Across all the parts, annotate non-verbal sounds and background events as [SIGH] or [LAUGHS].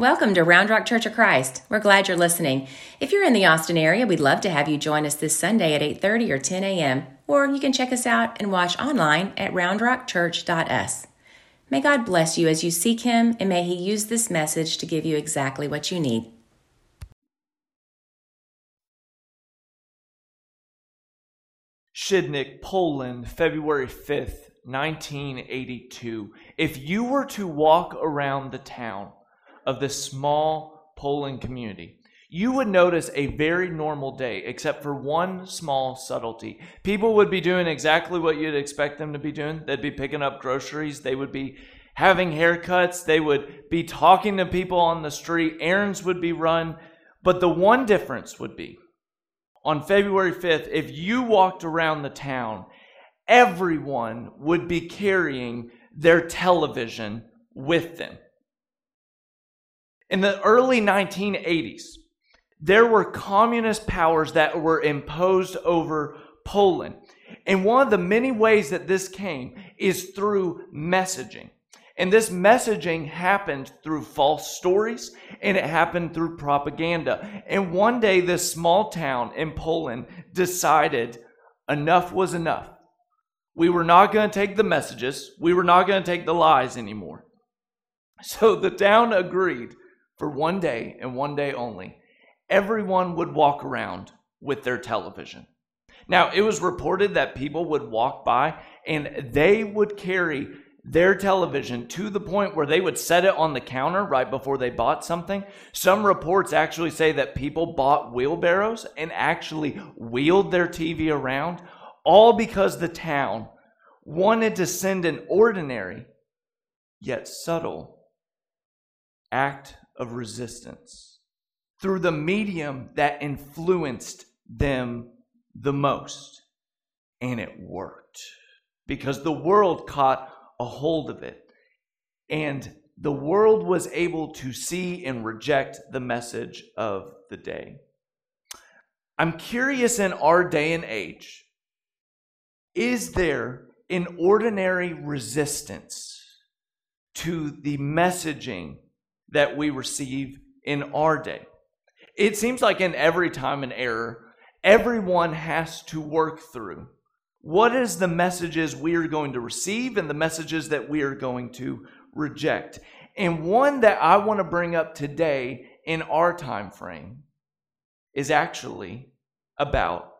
Welcome to Round Rock Church of Christ. We're glad you're listening. If you're in the Austin area, we'd love to have you join us this Sunday at 8:30 or 10 a.m. Or you can check us out and watch online at roundrockchurch.us. May God bless you as you seek Him, and may He use this message to give you exactly what you need. Świdnik, Poland, February 5th, 1982. If you were to walk around the town of this small Poland community, you would notice a very normal day, except for one small subtlety. People would be doing exactly what you'd expect them to be doing. They'd be picking up groceries, they would be having haircuts, they would be talking to people on the street, errands would be run. But the one difference would be on February 5th, if you walked around the town, everyone would be carrying their television with them. In the early 1980s, there were communist powers that were imposed over Poland. And one of the many ways that this came is through messaging. And this messaging happened through false stories and it happened through propaganda. And one day, this small town in Poland decided enough was enough. We were not going to take the messages, we were not going to take the lies anymore. So the town agreed for one day and one day only. Everyone would walk around with their television. Now, it was reported that people would walk by and they would carry their television to the point where they would set it on the counter right before they bought something. Some reports actually say that people bought wheelbarrows and actually wheeled their TV around, all because the town wanted to send an ordinary yet subtle act of resistance through the medium that influenced them the most. And it worked because the world caught a hold of it. And the world was able to see and reject the message of the day. I'm curious in our day and age, is there an ordinary resistance to the messaging that we receive in our day? It seems like in every time and error, everyone has to work through what is the messages we are going to receive and the messages that we are going to reject? And one that I want to bring up today in our time frame is actually about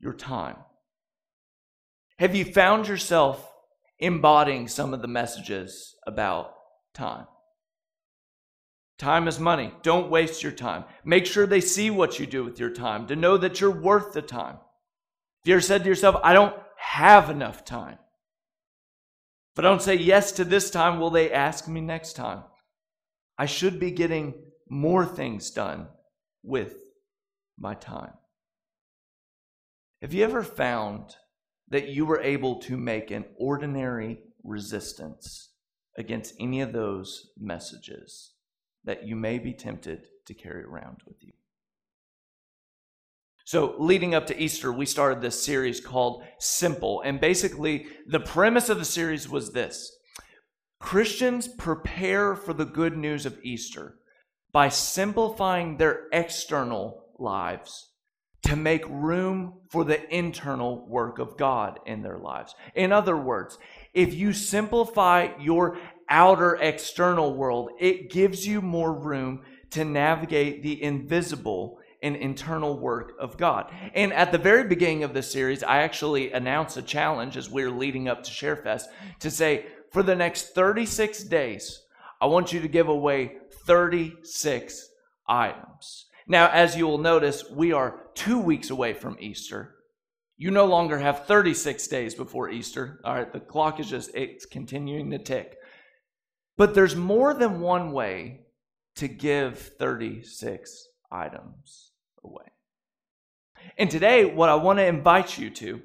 your time. Have you found yourself embodying some of the messages about time? Time is money. Don't waste your time. Make sure they see what you do with your time to know that you're worth the time. If you ever said to yourself, I don't have enough time? If I don't say yes to this time, will they ask me next time? I should be getting more things done with my time. Have you ever found that you were able to make an ordinary resistance against any of those messages that you may be tempted to carry around with you? So, leading up to Easter, we started this series called Simple. And basically, the premise of the series was this Christians prepare for the good news of Easter by simplifying their external lives to make room for the internal work of God in their lives. In other words, if you simplify your outer external world, it gives you more room to navigate the invisible and internal work of God. And at the very beginning of this series, I actually announced a challenge as we are leading up to ShareFest to say, for the next 36 days, I want you to give away 36 items. Now, as you will notice, we are two weeks away from Easter. You no longer have 36 days before Easter. All right, the clock is just it's continuing to tick. But there's more than one way to give 36 items away. And today, what I want to invite you to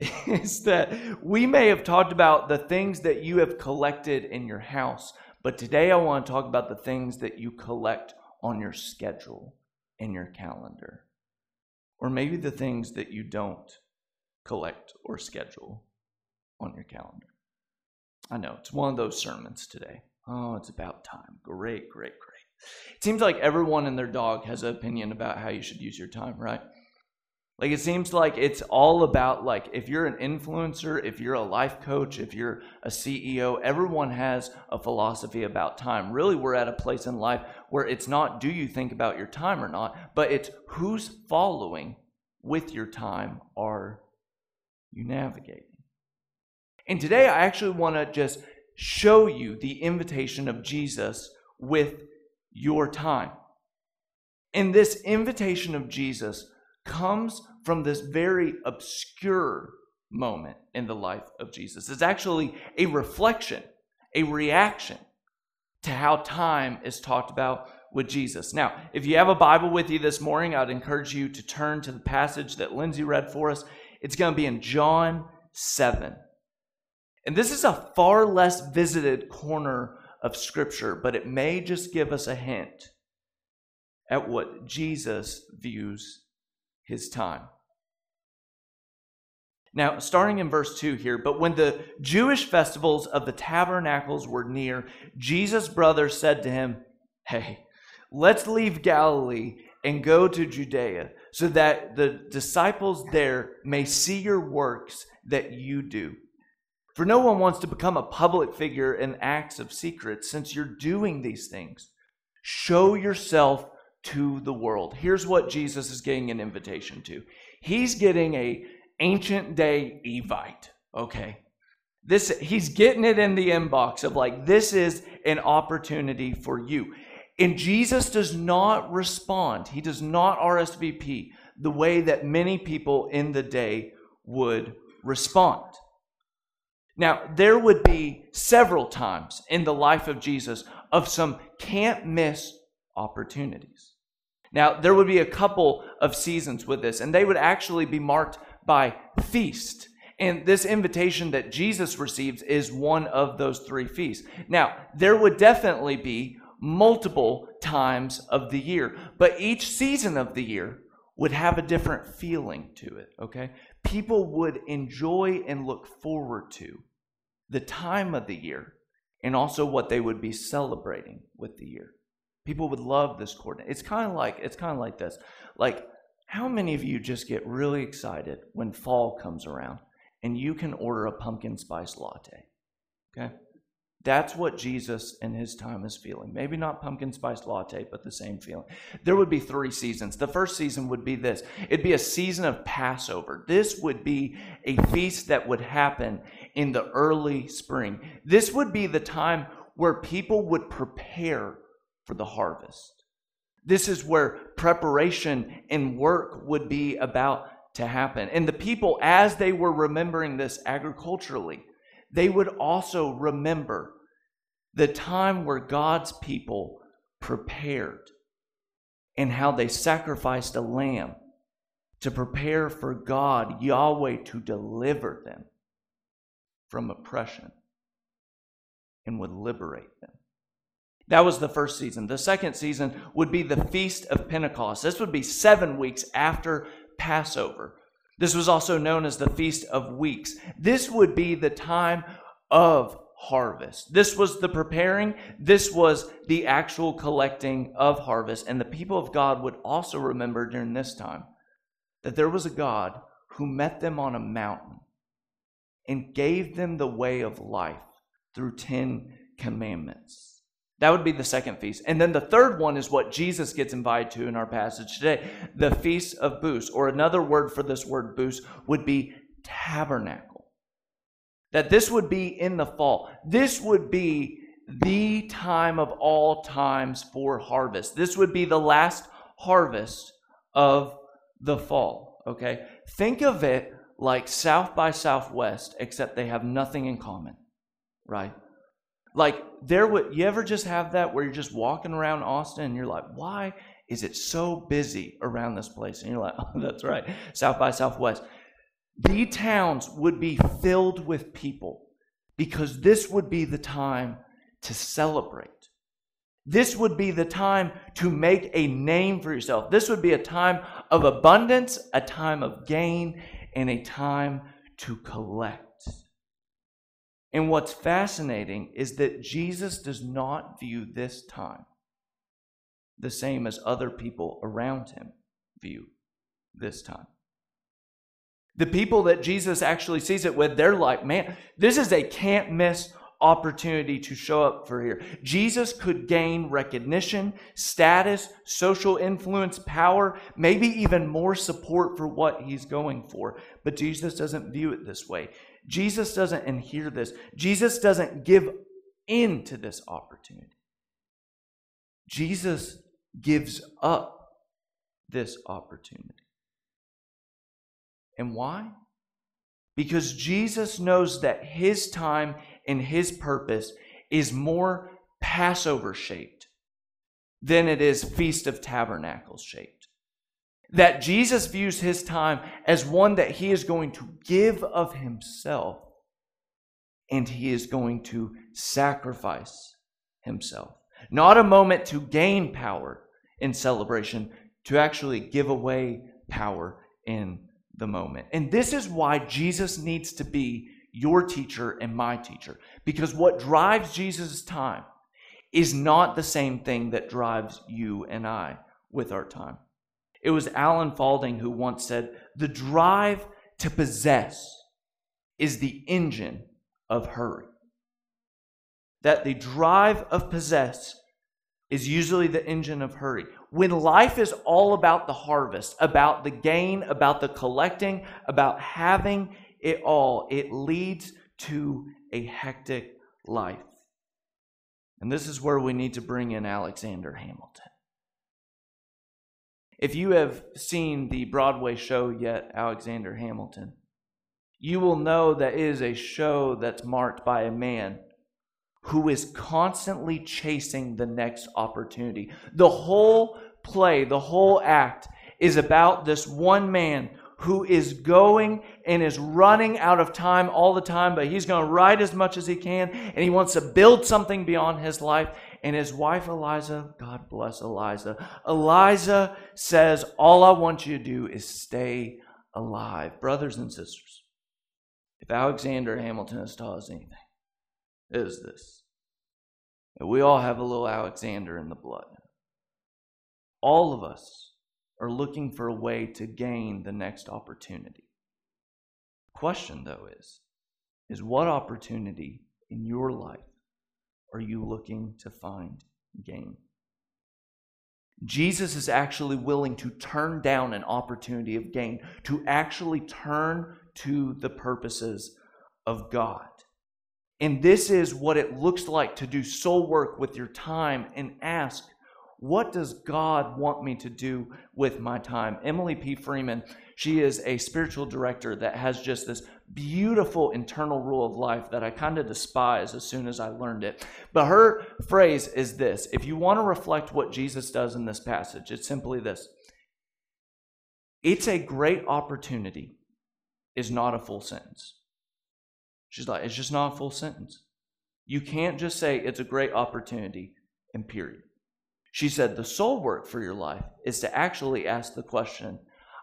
[LAUGHS] is that we may have talked about the things that you have collected in your house, but today I want to talk about the things that you collect on your schedule, in your calendar, or maybe the things that you don't collect or schedule on your calendar. I know it's one of those sermons today. Oh, it's about time. Great, great, great. It seems like everyone and their dog has an opinion about how you should use your time, right? Like it seems like it's all about like if you're an influencer, if you're a life coach, if you're a CEO, everyone has a philosophy about time. Really, we're at a place in life where it's not do you think about your time or not, but it's who's following with your time are you navigating. And today I actually want to just show you the invitation of Jesus with your time. And this invitation of Jesus comes from this very obscure moment in the life of Jesus. It's actually a reflection, a reaction to how time is talked about with Jesus. Now, if you have a Bible with you this morning, I'd encourage you to turn to the passage that Lindsay read for us. It's going to be in John 7. And this is a far less visited corner of Scripture, but it may just give us a hint at what Jesus views his time. Now, starting in verse 2 here, but when the Jewish festivals of the tabernacles were near, Jesus' brothers said to him, Hey, let's leave Galilee and go to Judea, so that the disciples there may see your works that you do. For no one wants to become a public figure in acts of secret, since you're doing these things. Show yourself to the world. Here's what Jesus is getting an invitation to. He's getting a ancient day Evite, okay? This he's getting it in the inbox of like this is an opportunity for you. And Jesus does not respond. He does not RSVP the way that many people in the day would respond. Now, there would be several times in the life of Jesus of some can't miss opportunities. Now, there would be a couple of seasons with this, and they would actually be marked by feast. And this invitation that Jesus receives is one of those three feasts. Now, there would definitely be multiple times of the year, but each season of the year would have a different feeling to it, okay? People would enjoy and look forward to the time of the year and also what they would be celebrating with the year. People would love this coordinate. It's kind of like it's kind of like this. Like how many of you just get really excited when fall comes around and you can order a pumpkin spice latte? Okay? That's what Jesus in his time is feeling. Maybe not pumpkin spice latte, but the same feeling. There would be three seasons. The first season would be this it'd be a season of Passover. This would be a feast that would happen in the early spring. This would be the time where people would prepare for the harvest. This is where preparation and work would be about to happen. And the people, as they were remembering this agriculturally, they would also remember the time where God's people prepared and how they sacrificed a lamb to prepare for God, Yahweh, to deliver them from oppression and would liberate them. That was the first season. The second season would be the Feast of Pentecost. This would be seven weeks after Passover. This was also known as the Feast of Weeks. This would be the time of harvest. This was the preparing, this was the actual collecting of harvest. And the people of God would also remember during this time that there was a God who met them on a mountain and gave them the way of life through 10 commandments. That would be the second feast. And then the third one is what Jesus gets invited to in our passage today the Feast of Booths, or another word for this word booths would be tabernacle. That this would be in the fall. This would be the time of all times for harvest. This would be the last harvest of the fall. Okay? Think of it like South by Southwest, except they have nothing in common, right? Like there would you ever just have that where you're just walking around Austin and you're like, why is it so busy around this place? And you're like, oh, that's right, South by Southwest. The towns would be filled with people because this would be the time to celebrate. This would be the time to make a name for yourself. This would be a time of abundance, a time of gain, and a time to collect. And what's fascinating is that Jesus does not view this time the same as other people around him view this time. The people that Jesus actually sees it with, they're like, man, this is a can't miss opportunity to show up for here. Jesus could gain recognition, status, social influence, power, maybe even more support for what he's going for. But Jesus doesn't view it this way. Jesus doesn't adhere this. Jesus doesn't give in to this opportunity. Jesus gives up this opportunity. And why? Because Jesus knows that his time and his purpose is more Passover shaped than it is Feast of Tabernacles shaped. That Jesus views his time as one that he is going to give of himself and he is going to sacrifice himself. Not a moment to gain power in celebration, to actually give away power in the moment. And this is why Jesus needs to be your teacher and my teacher. Because what drives Jesus' time is not the same thing that drives you and I with our time. It was Alan Fadling who once said, The drive to possess is the engine of hurry. That the drive of possess is usually the engine of hurry. When life is all about the harvest, about the gain, about the collecting, about having it all, it leads to a hectic life. And this is where we need to bring in Alexander Hamilton. If you have seen the Broadway show yet, Alexander Hamilton, you will know that it is a show that's marked by a man who is constantly chasing the next opportunity. The whole play, the whole act is about this one man who is going and is running out of time all the time, but he's going to write as much as he can, and he wants to build something beyond his life. And his wife, Eliza, God bless Eliza, Eliza says, All I want you to do is stay alive. Brothers and sisters, if Alexander Hamilton has taught us anything, it is this. That we all have a little Alexander in the blood. All of us are looking for a way to gain the next opportunity. The question though is is what opportunity in your life are you looking to find gain? Jesus is actually willing to turn down an opportunity of gain, to actually turn to the purposes of God. And this is what it looks like to do soul work with your time and ask, what does God want me to do with my time? Emily P. Freeman, she is a spiritual director that has just this beautiful internal rule of life that I kind of despise as soon as I learned it. But her phrase is this if you want to reflect what Jesus does in this passage, it's simply this it's a great opportunity, is not a full sentence. She's like, it's just not a full sentence. You can't just say it's a great opportunity and period. She said the soul work for your life is to actually ask the question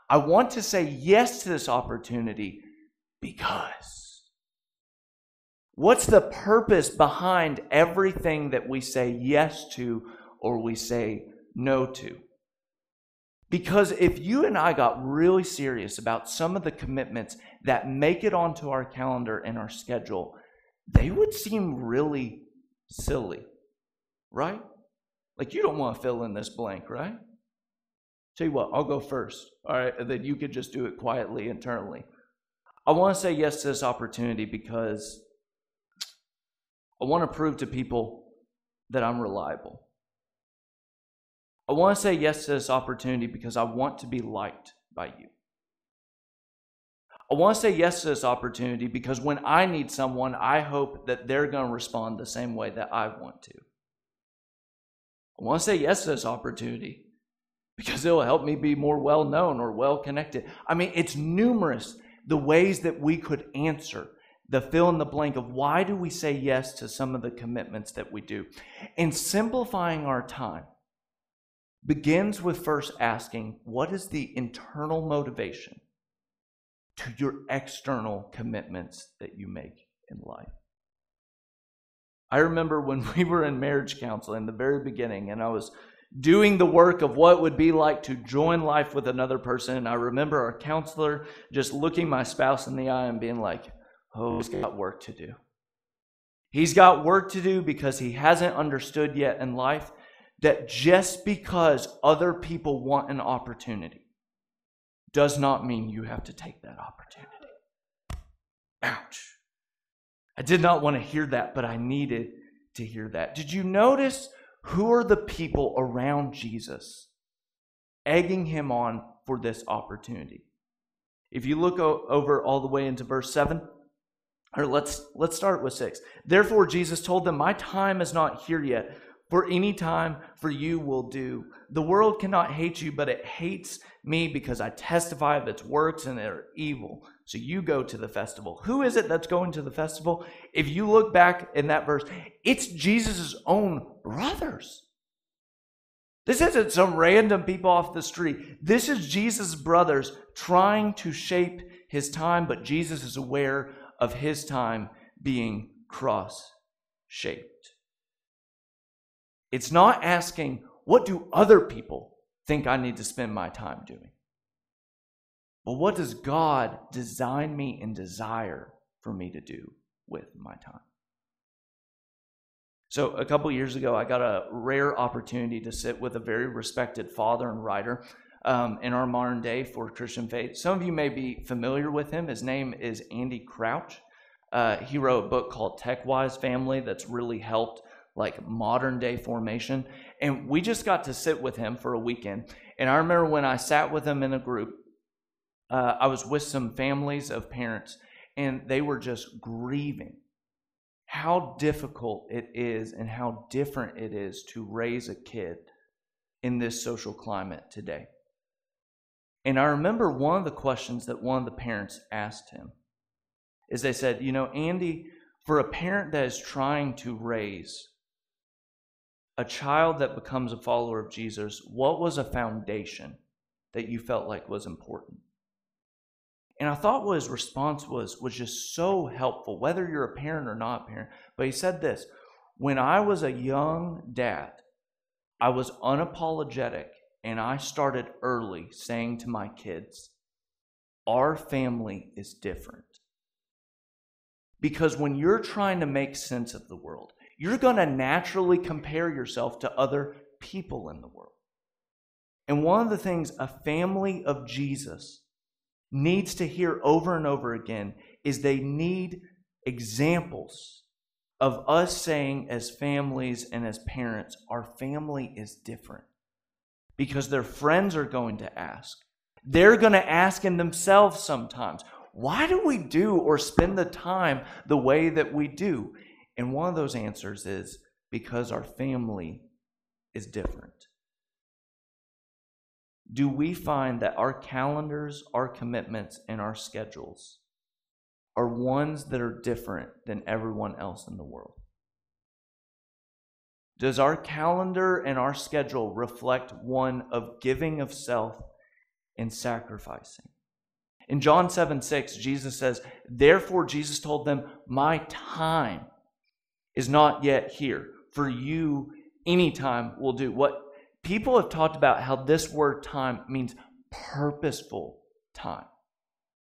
I want to say yes to this opportunity because. What's the purpose behind everything that we say yes to or we say no to? Because if you and I got really serious about some of the commitments that make it onto our calendar and our schedule, they would seem really silly, right? Like you don't want to fill in this blank, right? Tell you what, I'll go first, all right, and then you could just do it quietly internally. I want to say yes to this opportunity because I want to prove to people that I'm reliable. I want to say yes to this opportunity because I want to be liked by you. I want to say yes to this opportunity because when I need someone, I hope that they're going to respond the same way that I want to. I want to say yes to this opportunity because it will help me be more well known or well connected. I mean, it's numerous the ways that we could answer the fill in the blank of why do we say yes to some of the commitments that we do. And simplifying our time begins with first asking, what is the internal motivation to your external commitments that you make in life? I remember when [LAUGHS] we were in marriage counseling in the very beginning, and I was doing the work of what would be like to join life with another person. And I remember our counselor just looking my spouse in the eye and being like, Oh, he's got work to do. He's got work to do because he hasn't understood yet in life that just because other people want an opportunity does not mean you have to take that opportunity. Ouch. I did not want to hear that, but I needed to hear that. Did you notice who are the people around Jesus egging him on for this opportunity? If you look over all the way into verse 7, or let's let's start with 6. Therefore Jesus told them, "My time is not here yet, for any time for you will do. The world cannot hate you, but it hates me because I testify of its works and they're evil. So you go to the festival. Who is it that's going to the festival? If you look back in that verse, it's Jesus' own brothers. This isn't some random people off the street. This is Jesus' brothers trying to shape his time, but Jesus is aware of his time being cross shaped. It's not asking, what do other people think I need to spend my time doing? But what does God design me and desire for me to do with my time? So, a couple years ago, I got a rare opportunity to sit with a very respected father and writer um, in our modern day for Christian faith. Some of you may be familiar with him. His name is Andy Crouch. Uh, he wrote a book called TechWise Family that's really helped like modern day formation. And we just got to sit with him for a weekend. And I remember when I sat with him in a group, uh, I was with some families of parents, and they were just grieving how difficult it is and how different it is to raise a kid in this social climate today. And I remember one of the questions that one of the parents asked him is they said, You know, Andy, for a parent that is trying to raise a child that becomes a follower of Jesus, what was a foundation that you felt like was important? And I thought what his response was was just so helpful, whether you're a parent or not parent. But he said this When I was a young dad, I was unapologetic and I started early saying to my kids, Our family is different. Because when you're trying to make sense of the world, you're going to naturally compare yourself to other people in the world. And one of the things a family of Jesus needs to hear over and over again is they need examples of us saying, as families and as parents, our family is different. Because their friends are going to ask. They're going to ask in themselves sometimes, why do we do or spend the time the way that we do? And one of those answers is because our family is different. Do we find that our calendars, our commitments, and our schedules are ones that are different than everyone else in the world? Does our calendar and our schedule reflect one of giving of self and sacrificing? In John 7 6, Jesus says, Therefore, Jesus told them, My time is not yet here. For you, any time will do. What people have talked about how this word time means purposeful time.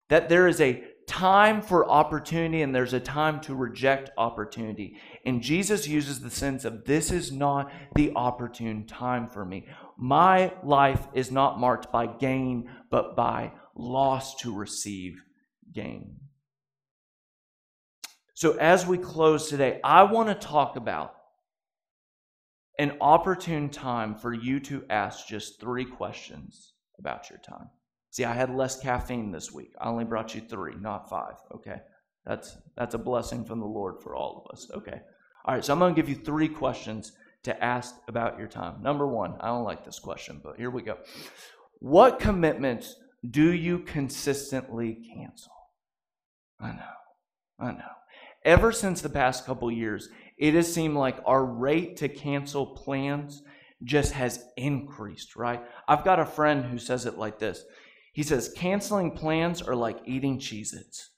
That there is a time for opportunity and there's a time to reject opportunity. And Jesus uses the sense of this is not the opportune time for me. My life is not marked by gain, but by loss to receive gain. So, as we close today, I want to talk about an opportune time for you to ask just three questions about your time. See, I had less caffeine this week. I only brought you three, not five. Okay. That's that's a blessing from the Lord for all of us. Okay. All right, so I'm going to give you three questions to ask about your time. Number one, I don't like this question, but here we go. What commitments do you consistently cancel? I know. I know ever since the past couple years, it has seemed like our rate to cancel plans just has increased, right? I've got a friend who says it like this He says, canceling plans are like eating Cheez Its.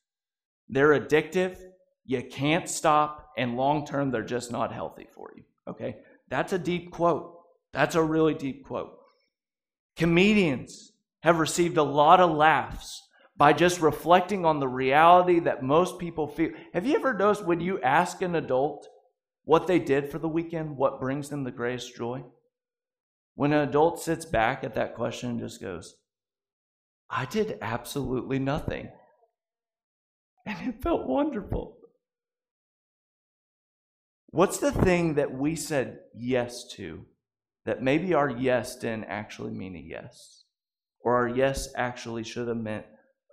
They're addictive, You can't stop, and long term, they're just not healthy for you. Okay? That's a deep quote. That's a really deep quote. Comedians have received a lot of laughs by just reflecting on the reality that most people feel. Have you ever noticed when you ask an adult what they did for the weekend, what brings them the greatest joy? When an adult sits back at that question and just goes, I did absolutely nothing. And it felt wonderful. What's the thing that we said yes to that maybe our yes didn't actually mean a yes? Or our yes actually should have meant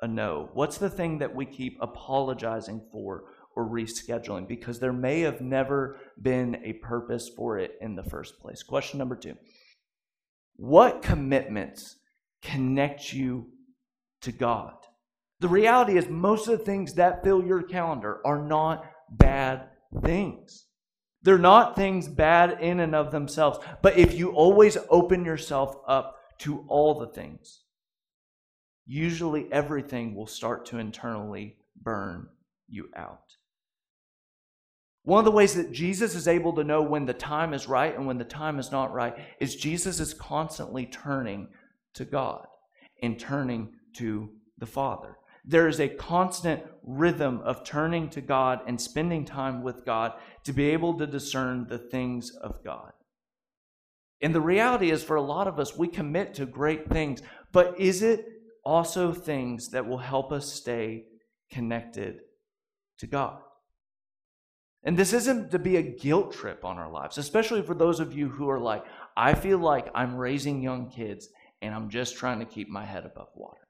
a no? What's the thing that we keep apologizing for or rescheduling because there may have never been a purpose for it in the first place? Question number two What commitments connect you to God? The reality is, most of the things that fill your calendar are not bad things. They're not things bad in and of themselves. But if you always open yourself up to all the things, usually everything will start to internally burn you out. One of the ways that Jesus is able to know when the time is right and when the time is not right is Jesus is constantly turning to God and turning to the Father. There is a constant rhythm of turning to God and spending time with God to be able to discern the things of God. And the reality is, for a lot of us, we commit to great things, but is it also things that will help us stay connected to God? And this isn't to be a guilt trip on our lives, especially for those of you who are like, I feel like I'm raising young kids and I'm just trying to keep my head above water.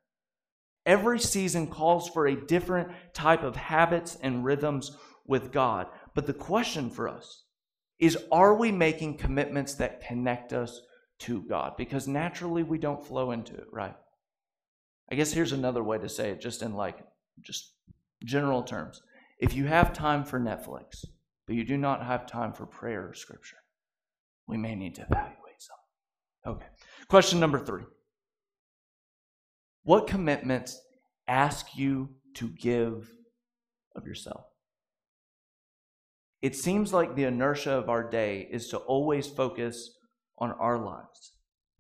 Every season calls for a different type of habits and rhythms with God. But the question for us is are we making commitments that connect us to God? Because naturally we don't flow into it, right? I guess here's another way to say it, just in like just general terms. If you have time for Netflix, but you do not have time for prayer or scripture, we may need to evaluate some. Okay. Question number three What commitments ask you to give of yourself? It seems like the inertia of our day is to always focus on our lives.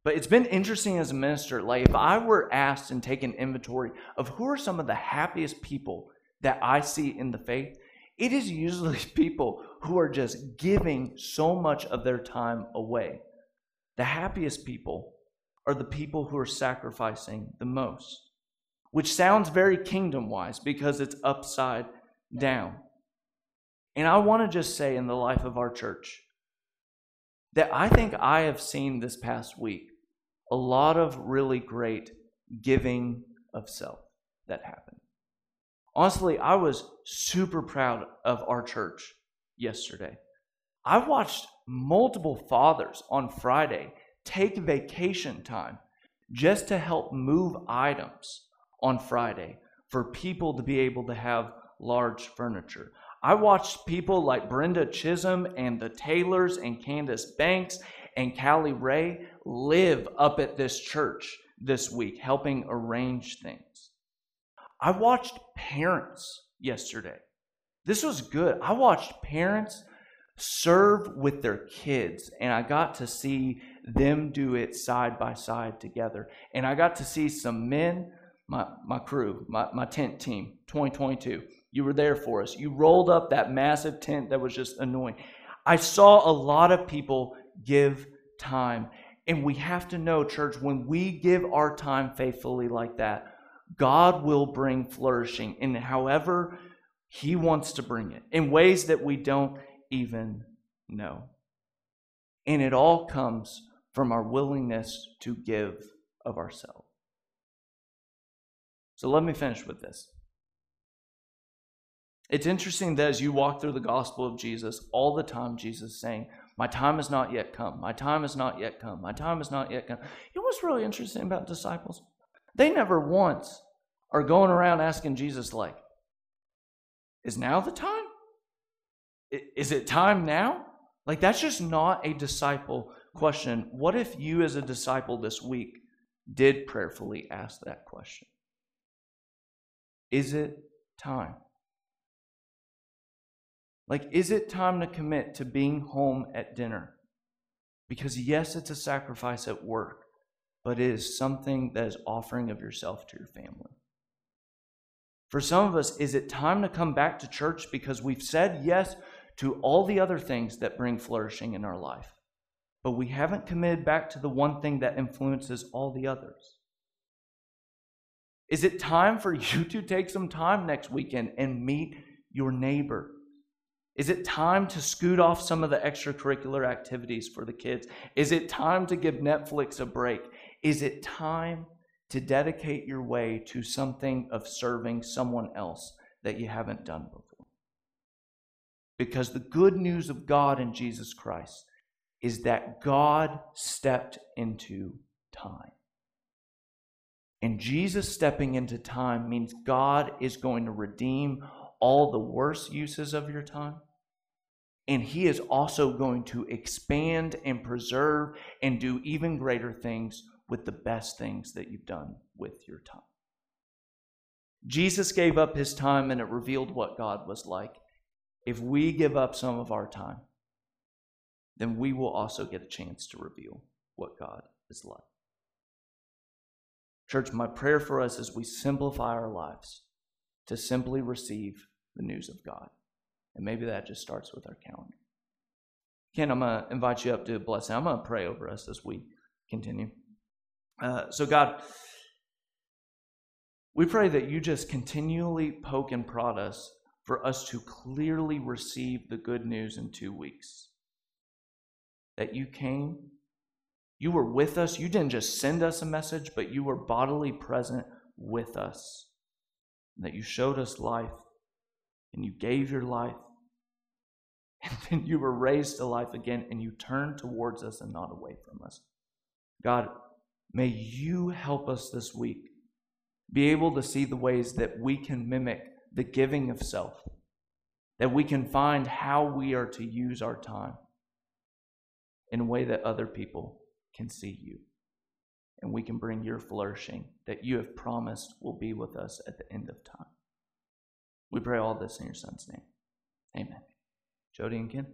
But it's been interesting as a minister. Like, if I were asked and take an inventory of who are some of the happiest people that I see in the faith, it is usually [LAUGHS] people who are just giving so much of their time away. The happiest people are the people who are sacrificing the most, which sounds very kingdom wise because it's upside down. And I want to just say in the life of our church that I think I have seen this past week a lot of really great giving of self that happened. Honestly, I was super proud of our church yesterday. I watched multiple fathers on Friday take vacation time just to help move items on Friday for people to be able to have large furniture. I watched people like Brenda Chisholm and the Taylors and Candace Banks and Callie Ray live up at this church this week, helping arrange things. I watched parents yesterday. This was good. I watched parents serve with their kids, and I got to see them do it side by side together. And I got to see some men, my, my crew, my, my tent team, 2022. You were there for us. You rolled up that massive tent that was just annoying. I saw a lot of people give time. And we have to know, church, when we give our time faithfully like that, God will bring flourishing in however He wants to bring it, in ways that we don't even know. And it all comes from our willingness to give of ourselves. So let me finish with this. It's interesting that as you walk through the gospel of Jesus, all the time Jesus is saying, My time has not yet come. My time has not yet come. My time has not yet come. You know what's really interesting about disciples? They never once are going around asking Jesus, like, is now the time? Is it time now? Like, that's just not a disciple question. What if you, as a disciple this week, did prayerfully ask that question? Is it time? Like, is it time to commit to being home at dinner? Because, yes, it's a sacrifice at work, but it is something that is offering of yourself to your family. For some of us, is it time to come back to church because we've said yes to all the other things that bring flourishing in our life, but we haven't committed back to the one thing that influences all the others? Is it time for [LAUGHS] you to take some time next weekend and meet your neighbor? Is it time to scoot off some of the extracurricular activities for the kids? Is it time to give Netflix a break? Is it time to dedicate your way to something of serving someone else that you haven't done before? Because the good news of God in Jesus Christ is that God stepped into time. And Jesus stepping into time means God is going to redeem all the worst uses of your time. And He is also going to expand and preserve and do even greater things with the best things that you've done with your time. Jesus gave up His time and it revealed what God was like. If we give up some of our time, then we will also get a chance to reveal what God is like. Church, my prayer for us is we simplify our lives to simply receive the news of God. And maybe that just starts with our calendar. Ken, I'm going to invite you up to a blessing. I'm going to pray over us as we continue. Uh, so, God, we pray that you just continually poke and prod us for us to clearly receive the good news in two weeks. That you came you were with us. You didn't just send us a message, but you were bodily present with us. That you showed us life and you gave your life. [LAUGHS] And then you were raised to life again and you turned towards us and not away from us. God, may you help us this week be able to see the ways that we can mimic the giving of self, that we can find how we are to use our time in a way that other people can see you. And we can bring your flourishing that you have promised will be with us at the end of time. We pray all this in your son's name. Amen. Jody and Ken.